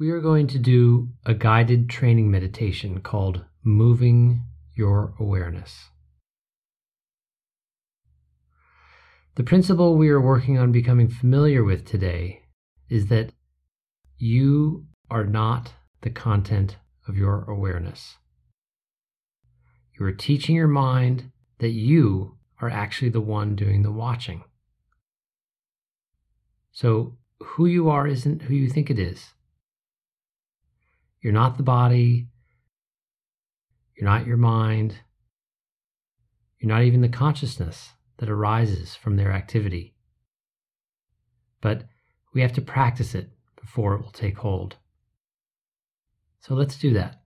we are going to do a guided training meditation called Moving Your Awareness. The principle we are working on becoming familiar with today is that you are not the content of your awareness. You are teaching your mind that you are actually the one doing the watching. So, who you are isn't who you think it is. You're not the body. You're not your mind. You're not even the consciousness that arises from their activity. But we have to practice it before it will take hold. So let's do that.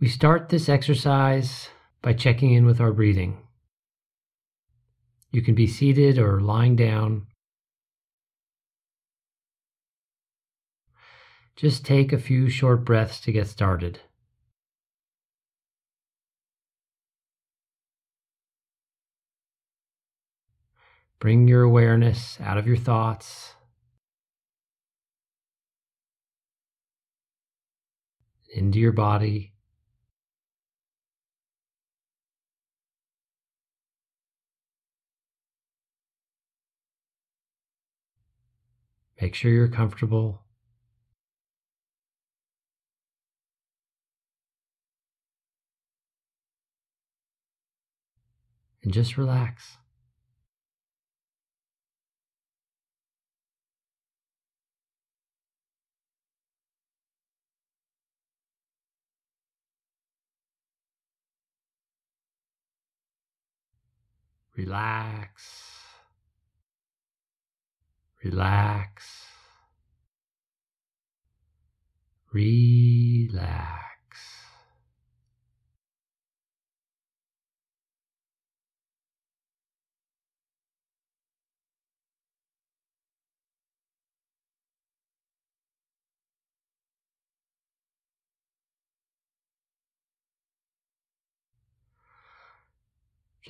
We start this exercise by checking in with our breathing. You can be seated or lying down. Just take a few short breaths to get started. Bring your awareness out of your thoughts. Into your body. Make sure you're comfortable. And just relax. Relax. Relax. Relax.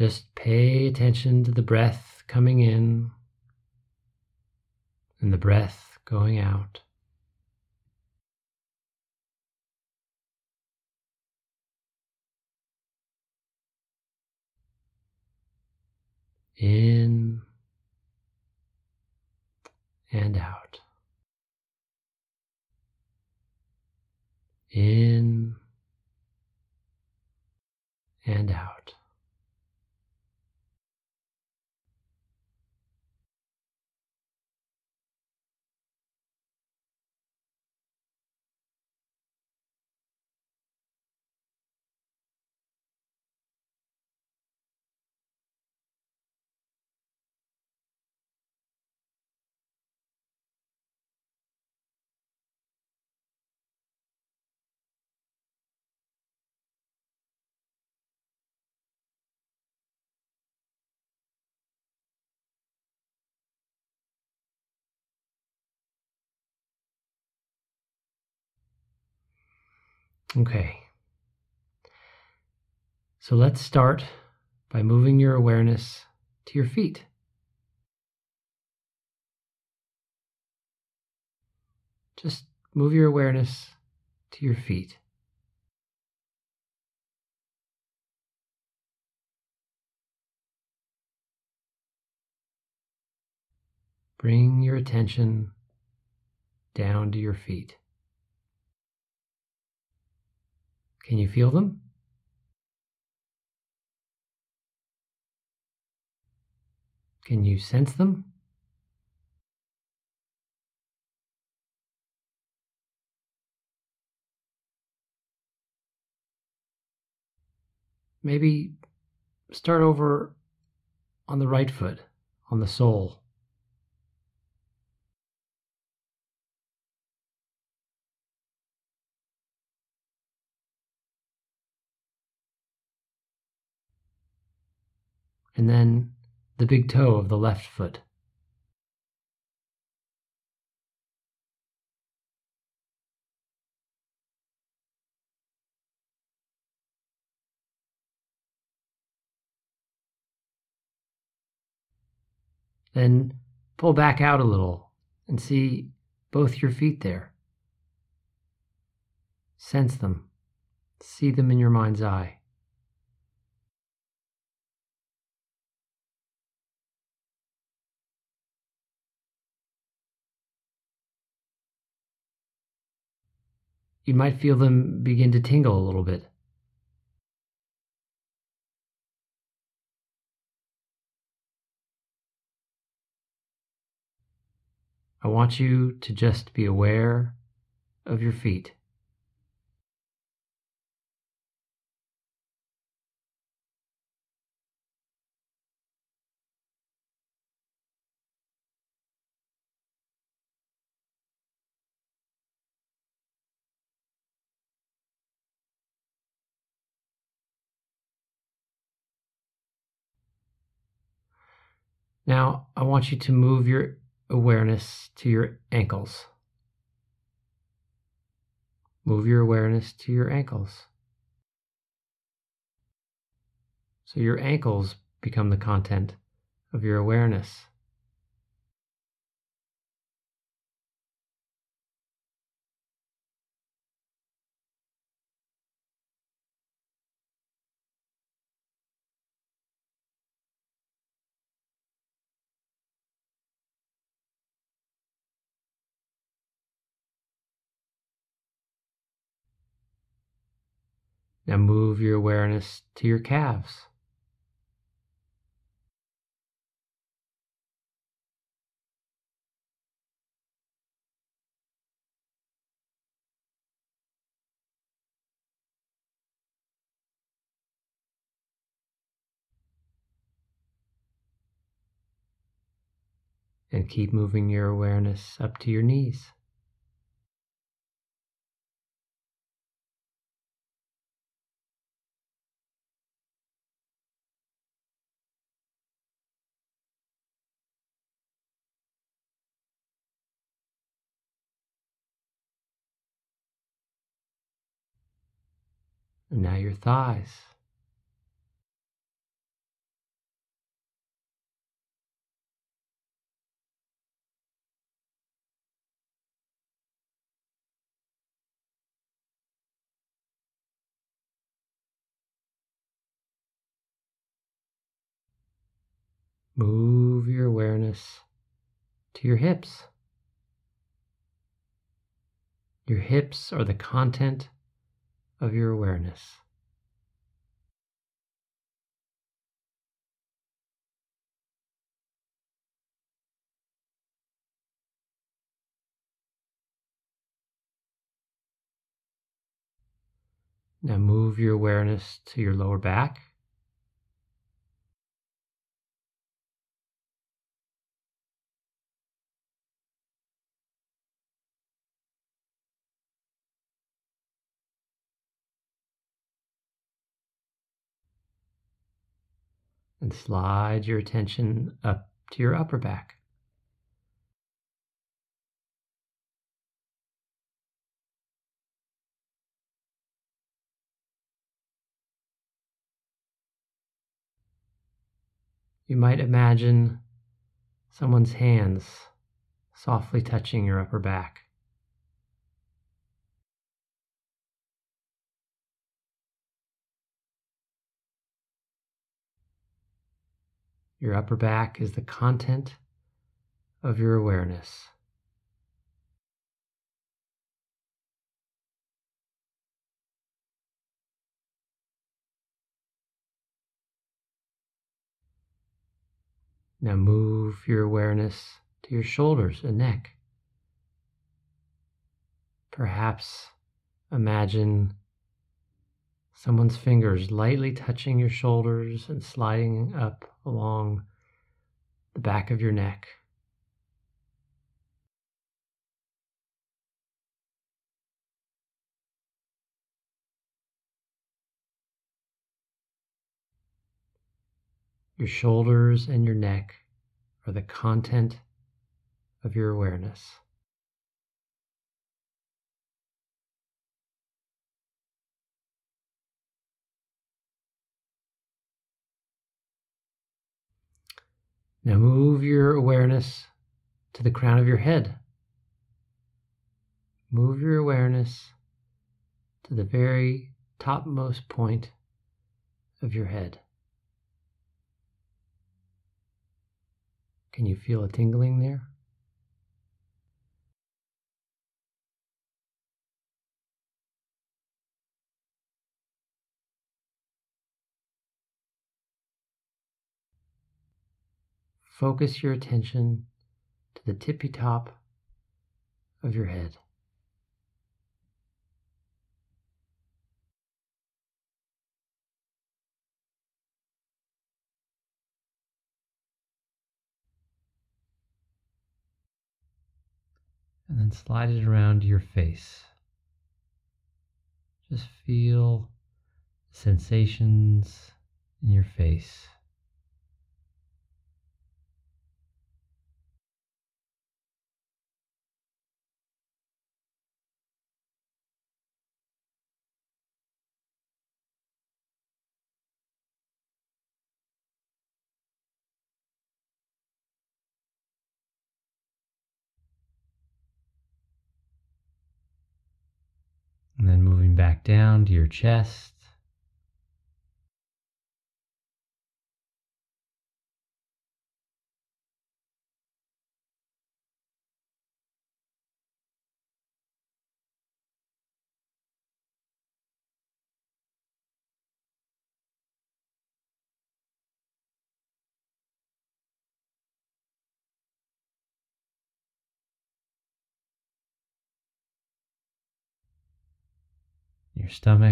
Just pay attention to the breath coming in and the breath going out. In and out. In and out. Okay. So let's start by moving your awareness to your feet. Just move your awareness to your feet. Bring your attention down to your feet. Can you feel them? Can you sense them? Maybe start over on the right foot, on the sole. And then the big toe of the left foot. Then pull back out a little and see both your feet there. Sense them, see them in your mind's eye. You might feel them begin to tingle a little bit. I want you to just be aware of your feet. Now, I want you to move your awareness to your ankles. Move your awareness to your ankles. So your ankles become the content of your awareness. Now move your awareness to your calves. And keep moving your awareness up to your knees. And now your thighs. Move your awareness to your hips. Your hips are the content of your awareness. Now move your awareness to your lower back. And slide your attention up to your upper back. You might imagine someone's hands softly touching your upper back. Your upper back is the content of your awareness. Now move your awareness to your shoulders and neck. Perhaps imagine someone's fingers lightly touching your shoulders and sliding up along the back of your neck. Your shoulders and your neck are the content of your awareness. Now move your awareness to the crown of your head. move your awareness to the very topmost point of your head. Can you feel a tingling there? Focus your attention to the tippy top of your head. And then slide it around your face. Just feel sensations in your face. Down to your chest. Your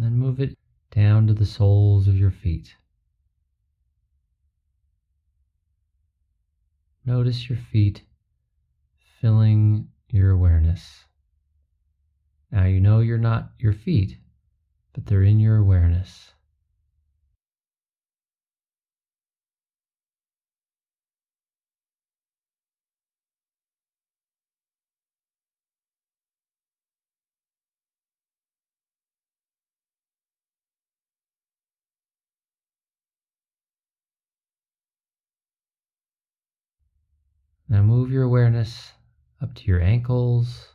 And then move it down to the soles of your feet. Notice your feet filling your awareness. Now you know you're not your feet, but they're in your awareness. Now move your awareness up to your ankles.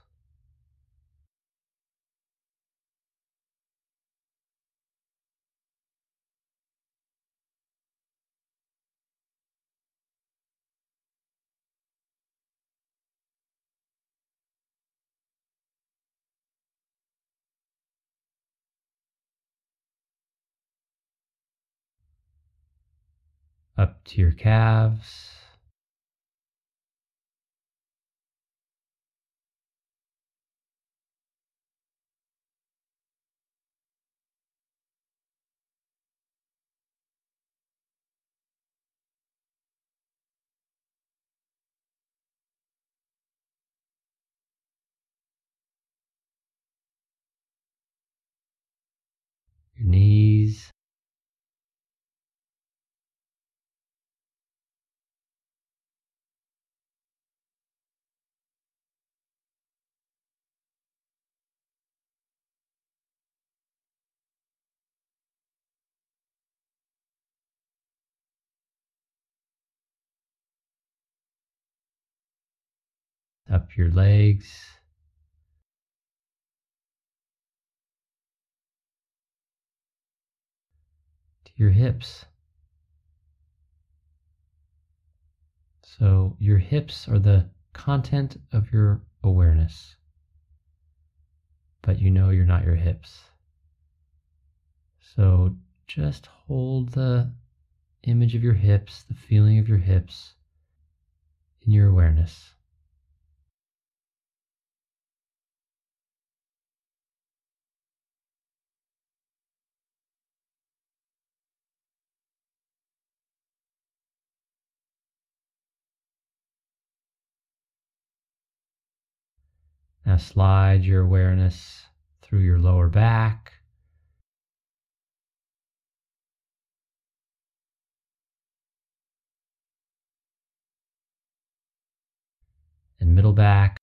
Up to your calves. Up your legs. To Your hips. So your hips are the content of your awareness, but you know you're not your hips. So just hold the image of your hips, the feeling of your hips in your awareness. Now slide your awareness through your lower back. And middle back.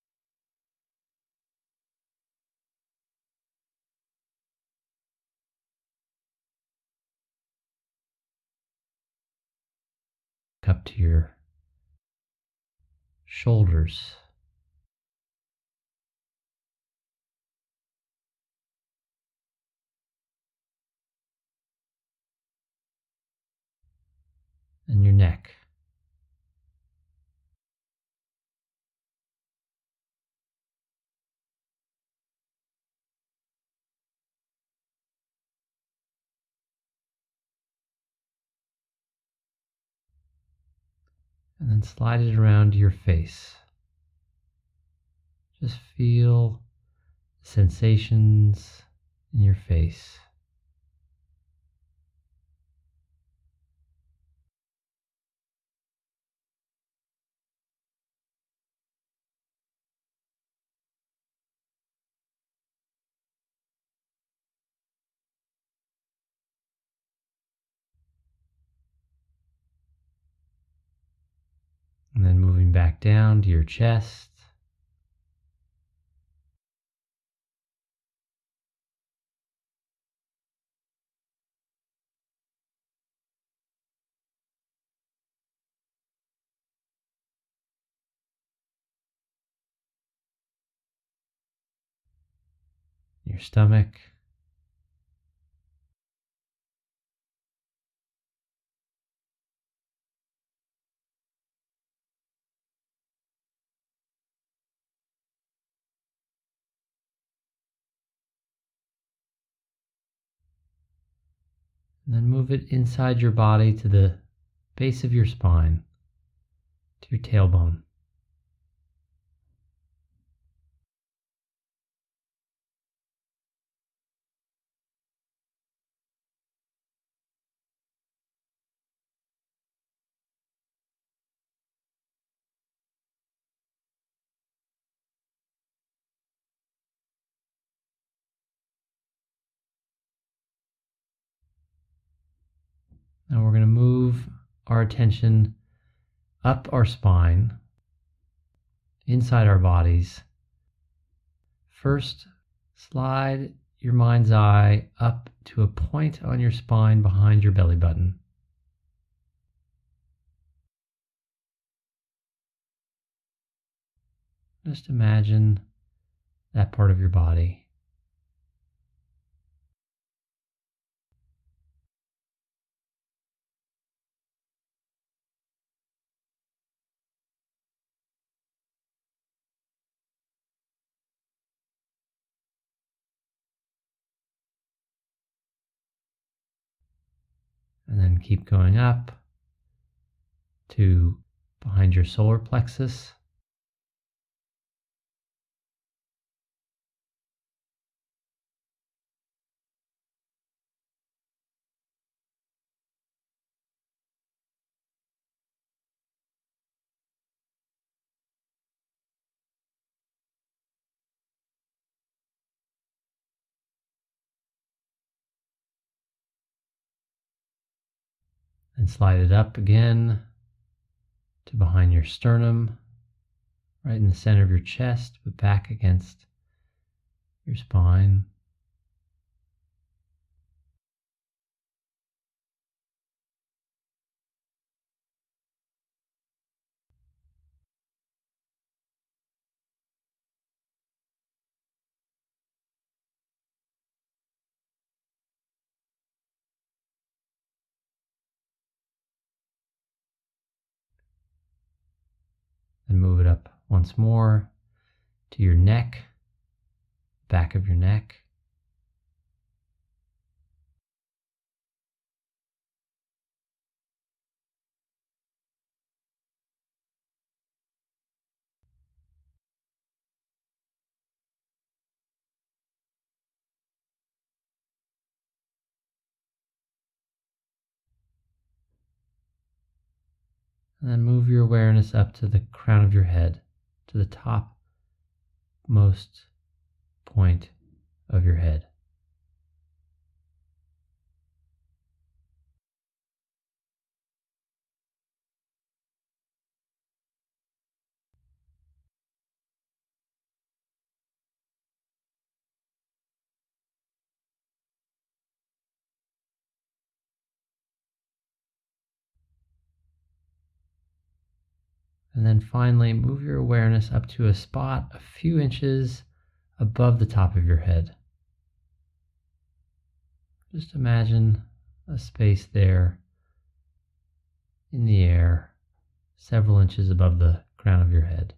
Up to your shoulders. And your neck. And then slide it around your face. Just feel sensations in your face. And then moving back down to your chest. Your stomach. Then move it inside your body to the base of your spine, to your tailbone. Now we're going to move our attention up our spine, inside our bodies. First, slide your mind's eye up to a point on your spine behind your belly button. Just imagine that part of your body. And then keep going up to behind your solar plexus. And slide it up again to behind your sternum, right in the center of your chest, but back against your spine. Once more to your neck, back of your neck. And then move your awareness up to the crown of your head, to the top topmost point of your head. And then finally, move your awareness up to a spot a few inches above the top of your head. Just imagine a space there in the air, several inches above the crown of your head.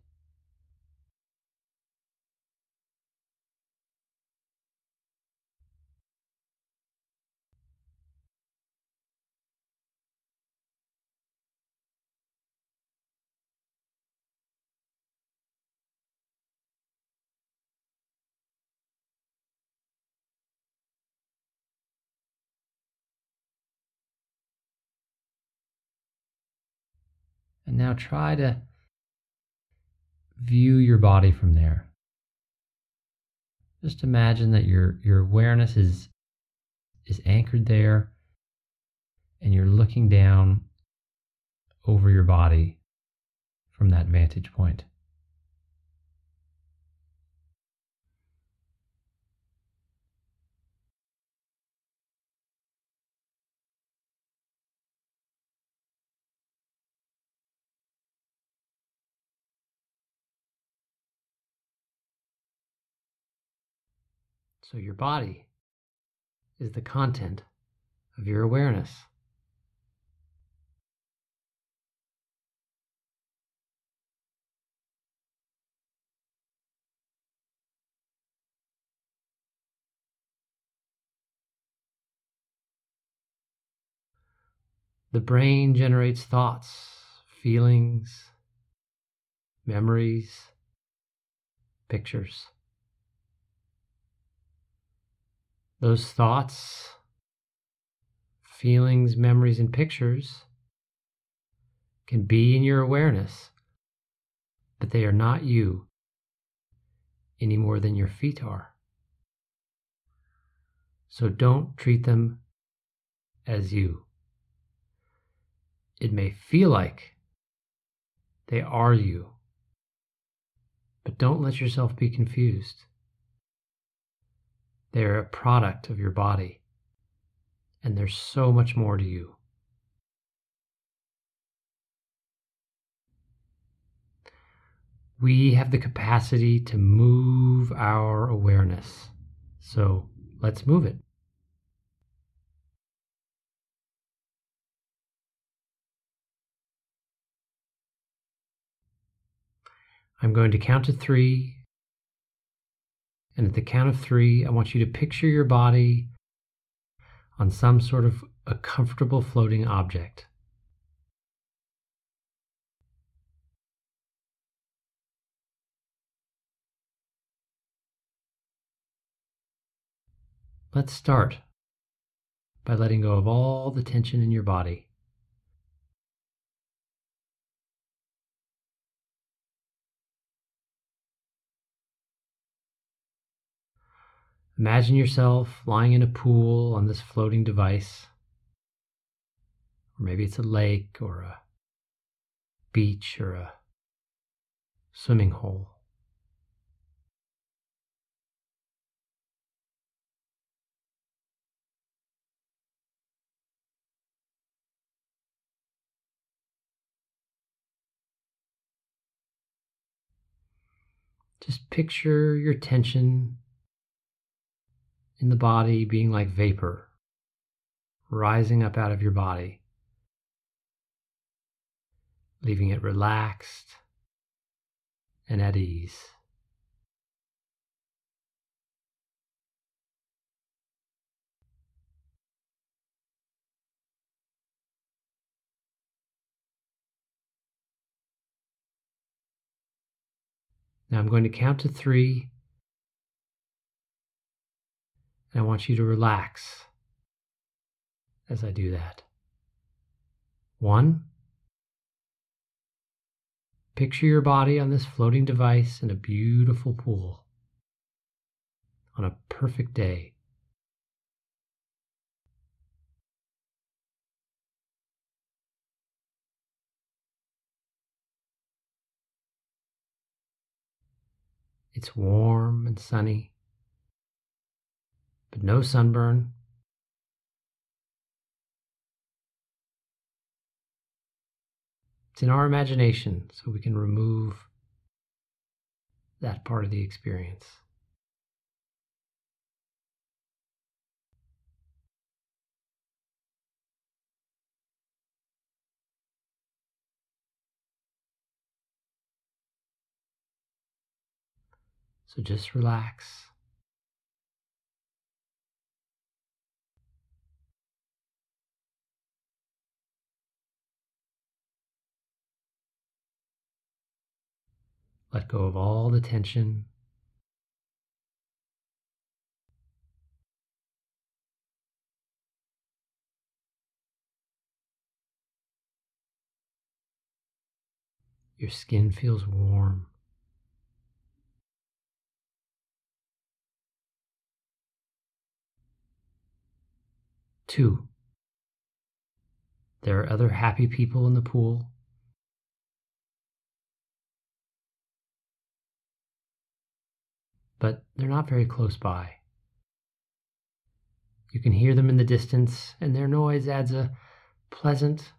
And now try to view your body from there. Just imagine that your, your awareness is, is anchored there and you're looking down over your body from that vantage point. So your body is the content of your awareness. The brain generates thoughts, feelings, memories, pictures. Those thoughts, feelings, memories, and pictures can be in your awareness, but they are not you any more than your feet are. So don't treat them as you. It may feel like they are you, but don't let yourself be confused. They're a product of your body. And there's so much more to you. We have the capacity to move our awareness. So let's move it. I'm going to count to three and at the count of three, I want you to picture your body on some sort of a comfortable floating object. Let's start by letting go of all the tension in your body. Imagine yourself lying in a pool on this floating device. Or maybe it's a lake or a beach or a swimming hole. Just picture your tension in the body being like vapor rising up out of your body, leaving it relaxed and at ease. Now I'm going to count to three I want you to relax as I do that. One, picture your body on this floating device in a beautiful pool on a perfect day. It's warm and sunny, but no sunburn. It's in our imagination, so we can remove that part of the experience. So just relax. Let go of all the tension. Your skin feels warm. Two, there are other happy people in the pool. But they're not very close by. You can hear them in the distance, and their noise adds a pleasant,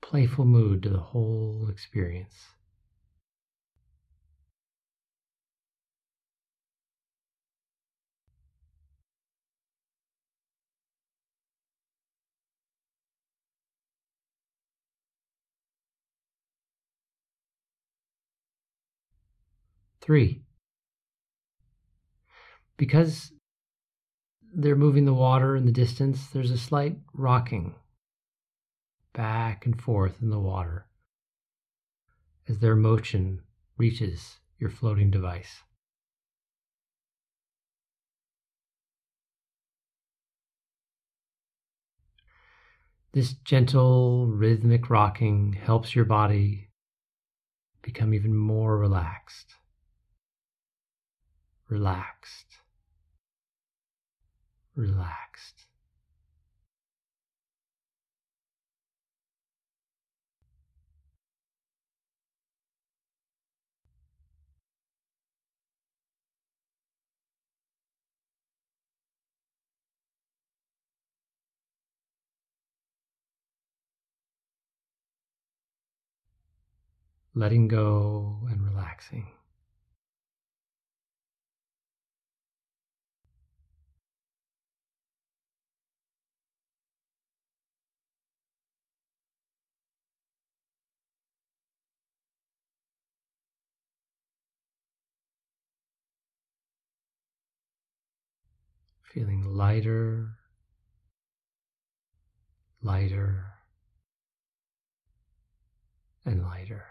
playful mood to the whole experience. Three, because they're moving the water in the distance, there's a slight rocking back and forth in the water as their motion reaches your floating device. This gentle rhythmic rocking helps your body become even more relaxed relaxed, relaxed. letting go and relaxing. Feeling lighter, lighter, and lighter.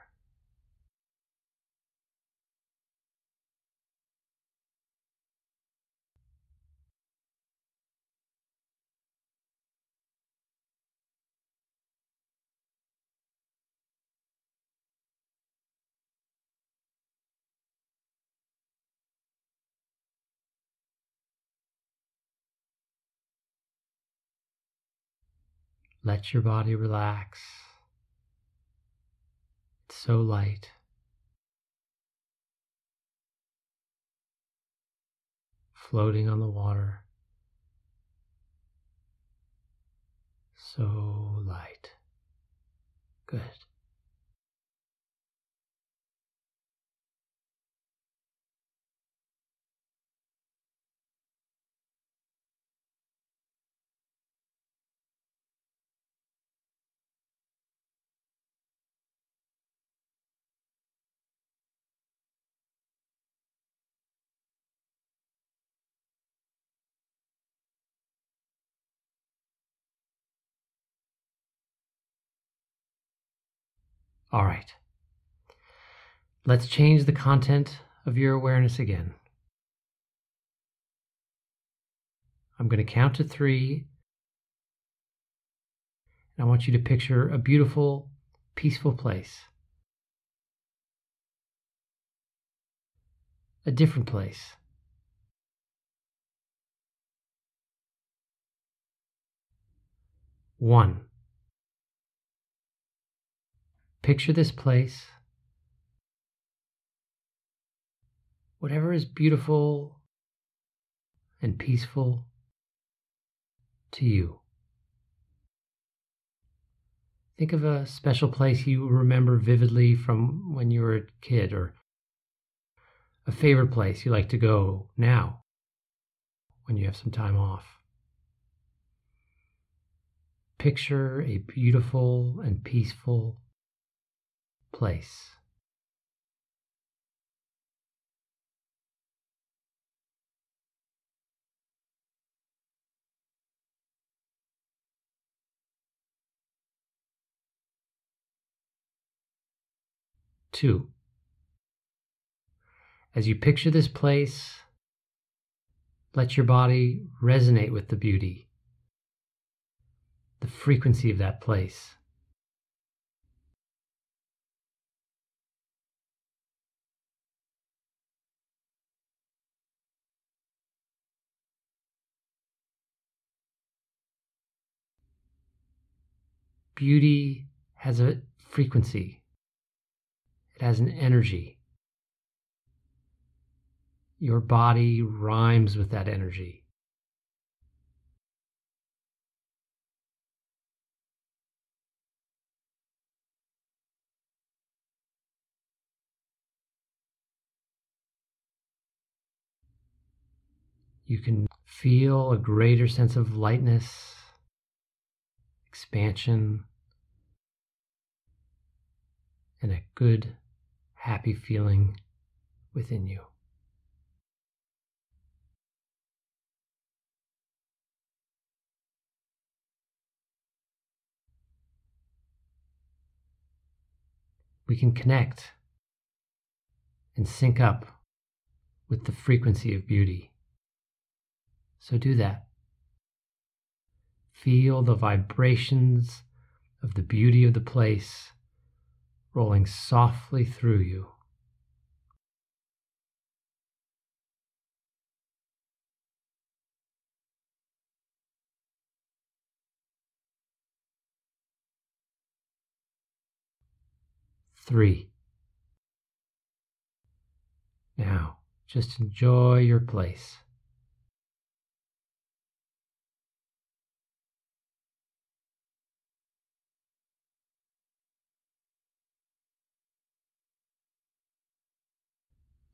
Let your body relax. It's so light. Floating on the water. So light. Good. All right. Let's change the content of your awareness again. I'm going to count to three. And I want you to picture a beautiful, peaceful place. A different place. One. Picture this place. Whatever is beautiful and peaceful to you. Think of a special place you remember vividly from when you were a kid or a favorite place you like to go now when you have some time off. Picture a beautiful and peaceful place. Two, as you picture this place, let your body resonate with the beauty the frequency of that place. Beauty has a frequency, it has an energy. Your body rhymes with that energy. You can feel a greater sense of lightness, expansion, and a good, happy feeling within you. We can connect and sync up with the frequency of beauty. So do that. Feel the vibrations of the beauty of the place rolling softly through you. Three. Now, just enjoy your place.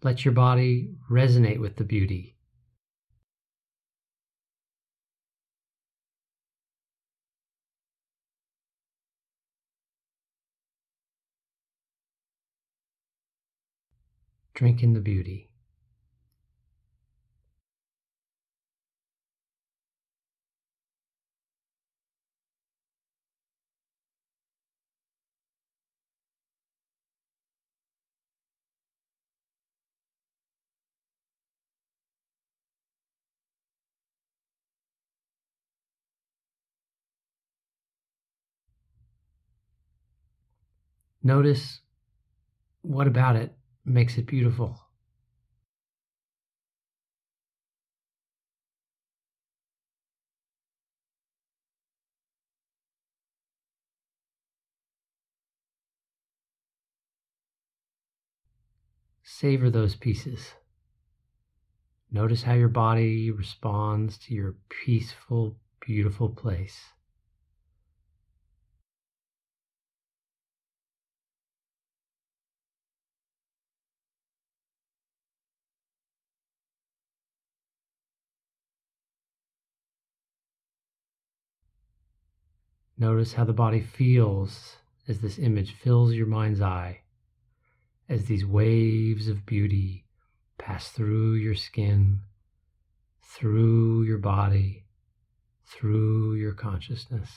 Let your body resonate with the beauty. Drink in the beauty. Notice what about it makes it beautiful. Savor those pieces. Notice how your body responds to your peaceful, beautiful place. Notice how the body feels as this image fills your mind's eye, as these waves of beauty pass through your skin, through your body, through your consciousness.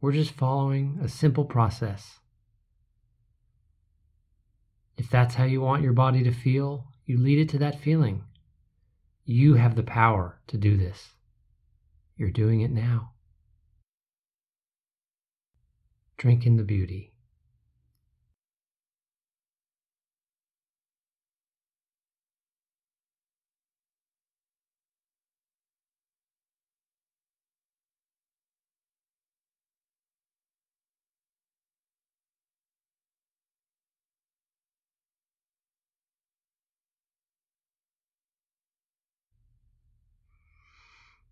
We're just following a simple process. If that's how you want your body to feel, you lead it to that feeling. You have the power to do this. You're doing it now. Drink in the beauty.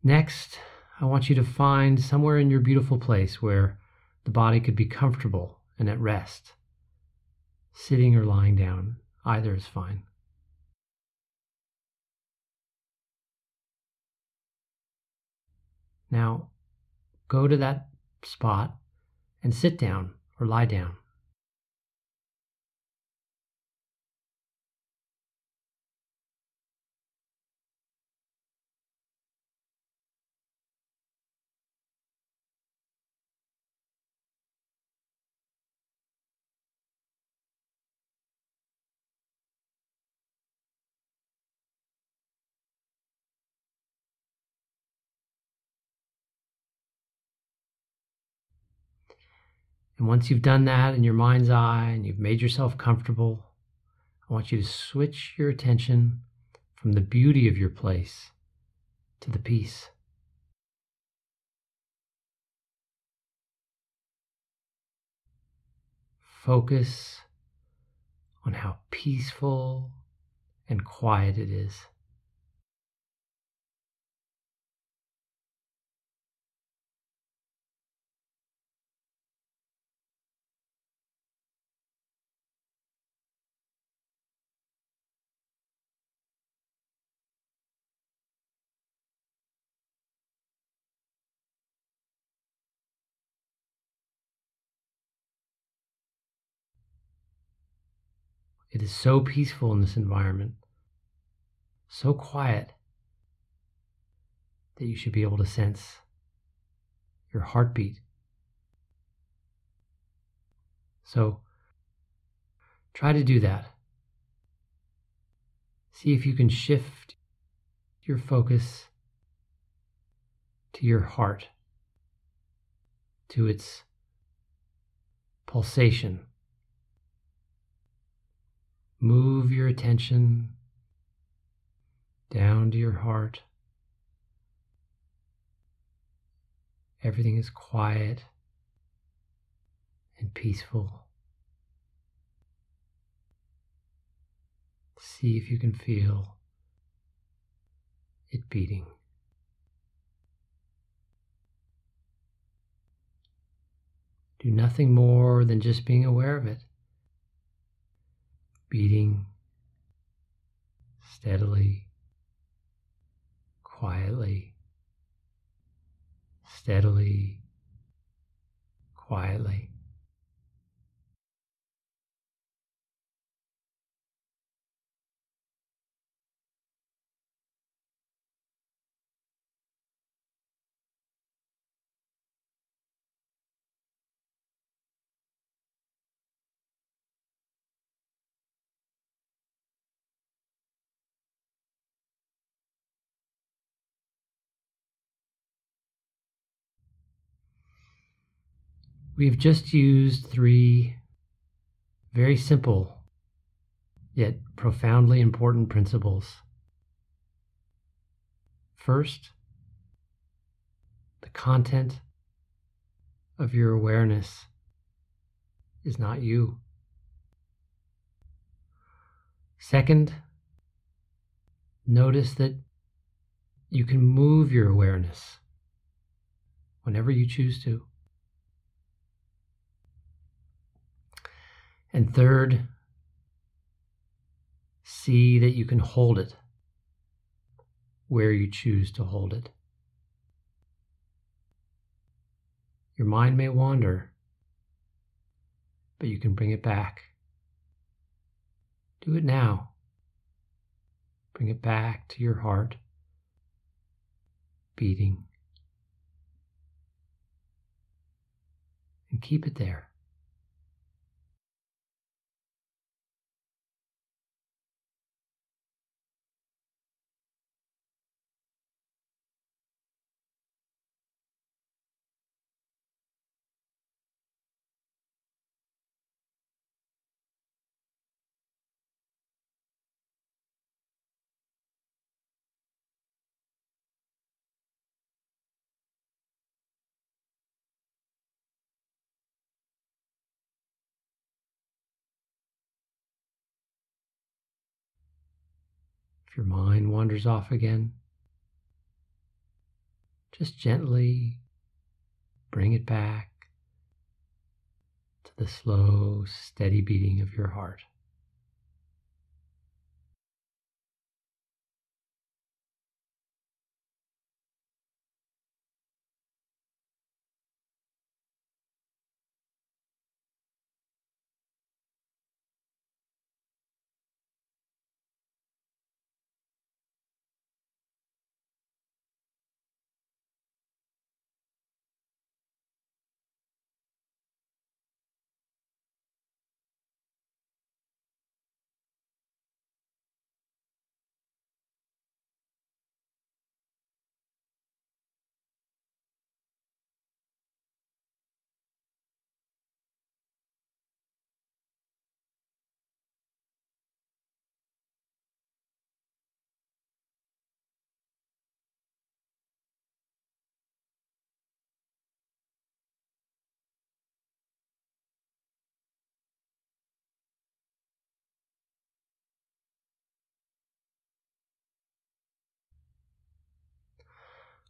Next, I want you to find somewhere in your beautiful place where the body could be comfortable and at rest. Sitting or lying down, either is fine. Now, go to that spot and sit down or lie down. And once you've done that in your mind's eye and you've made yourself comfortable, I want you to switch your attention from the beauty of your place to the peace. Focus on how peaceful and quiet it is. It is so peaceful in this environment, so quiet that you should be able to sense your heartbeat. So try to do that. See if you can shift your focus to your heart, to its pulsation Move your attention down to your heart. Everything is quiet and peaceful. See if you can feel it beating. Do nothing more than just being aware of it beating steadily, quietly, steadily, quietly. We've just used three very simple yet profoundly important principles. First, the content of your awareness is not you. Second, notice that you can move your awareness whenever you choose to. And third, see that you can hold it where you choose to hold it. Your mind may wander, but you can bring it back. Do it now. Bring it back to your heart, beating. and keep it there. If your mind wanders off again, just gently bring it back to the slow, steady beating of your heart.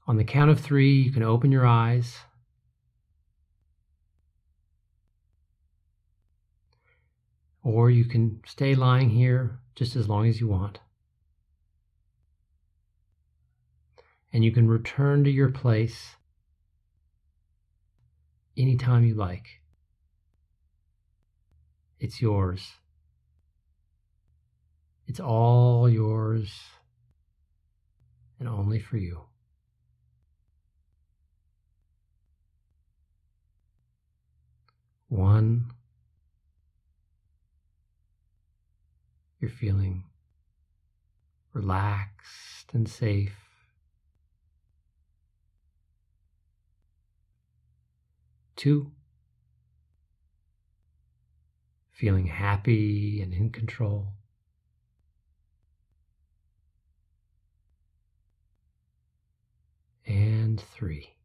On the count of three, you can open your eyes. Or you can stay lying here just as long as you want. And you can return to your place anytime you like. It's yours. It's all yours and only for you. One, you're feeling relaxed and safe. Two, feeling happy and in control. And three.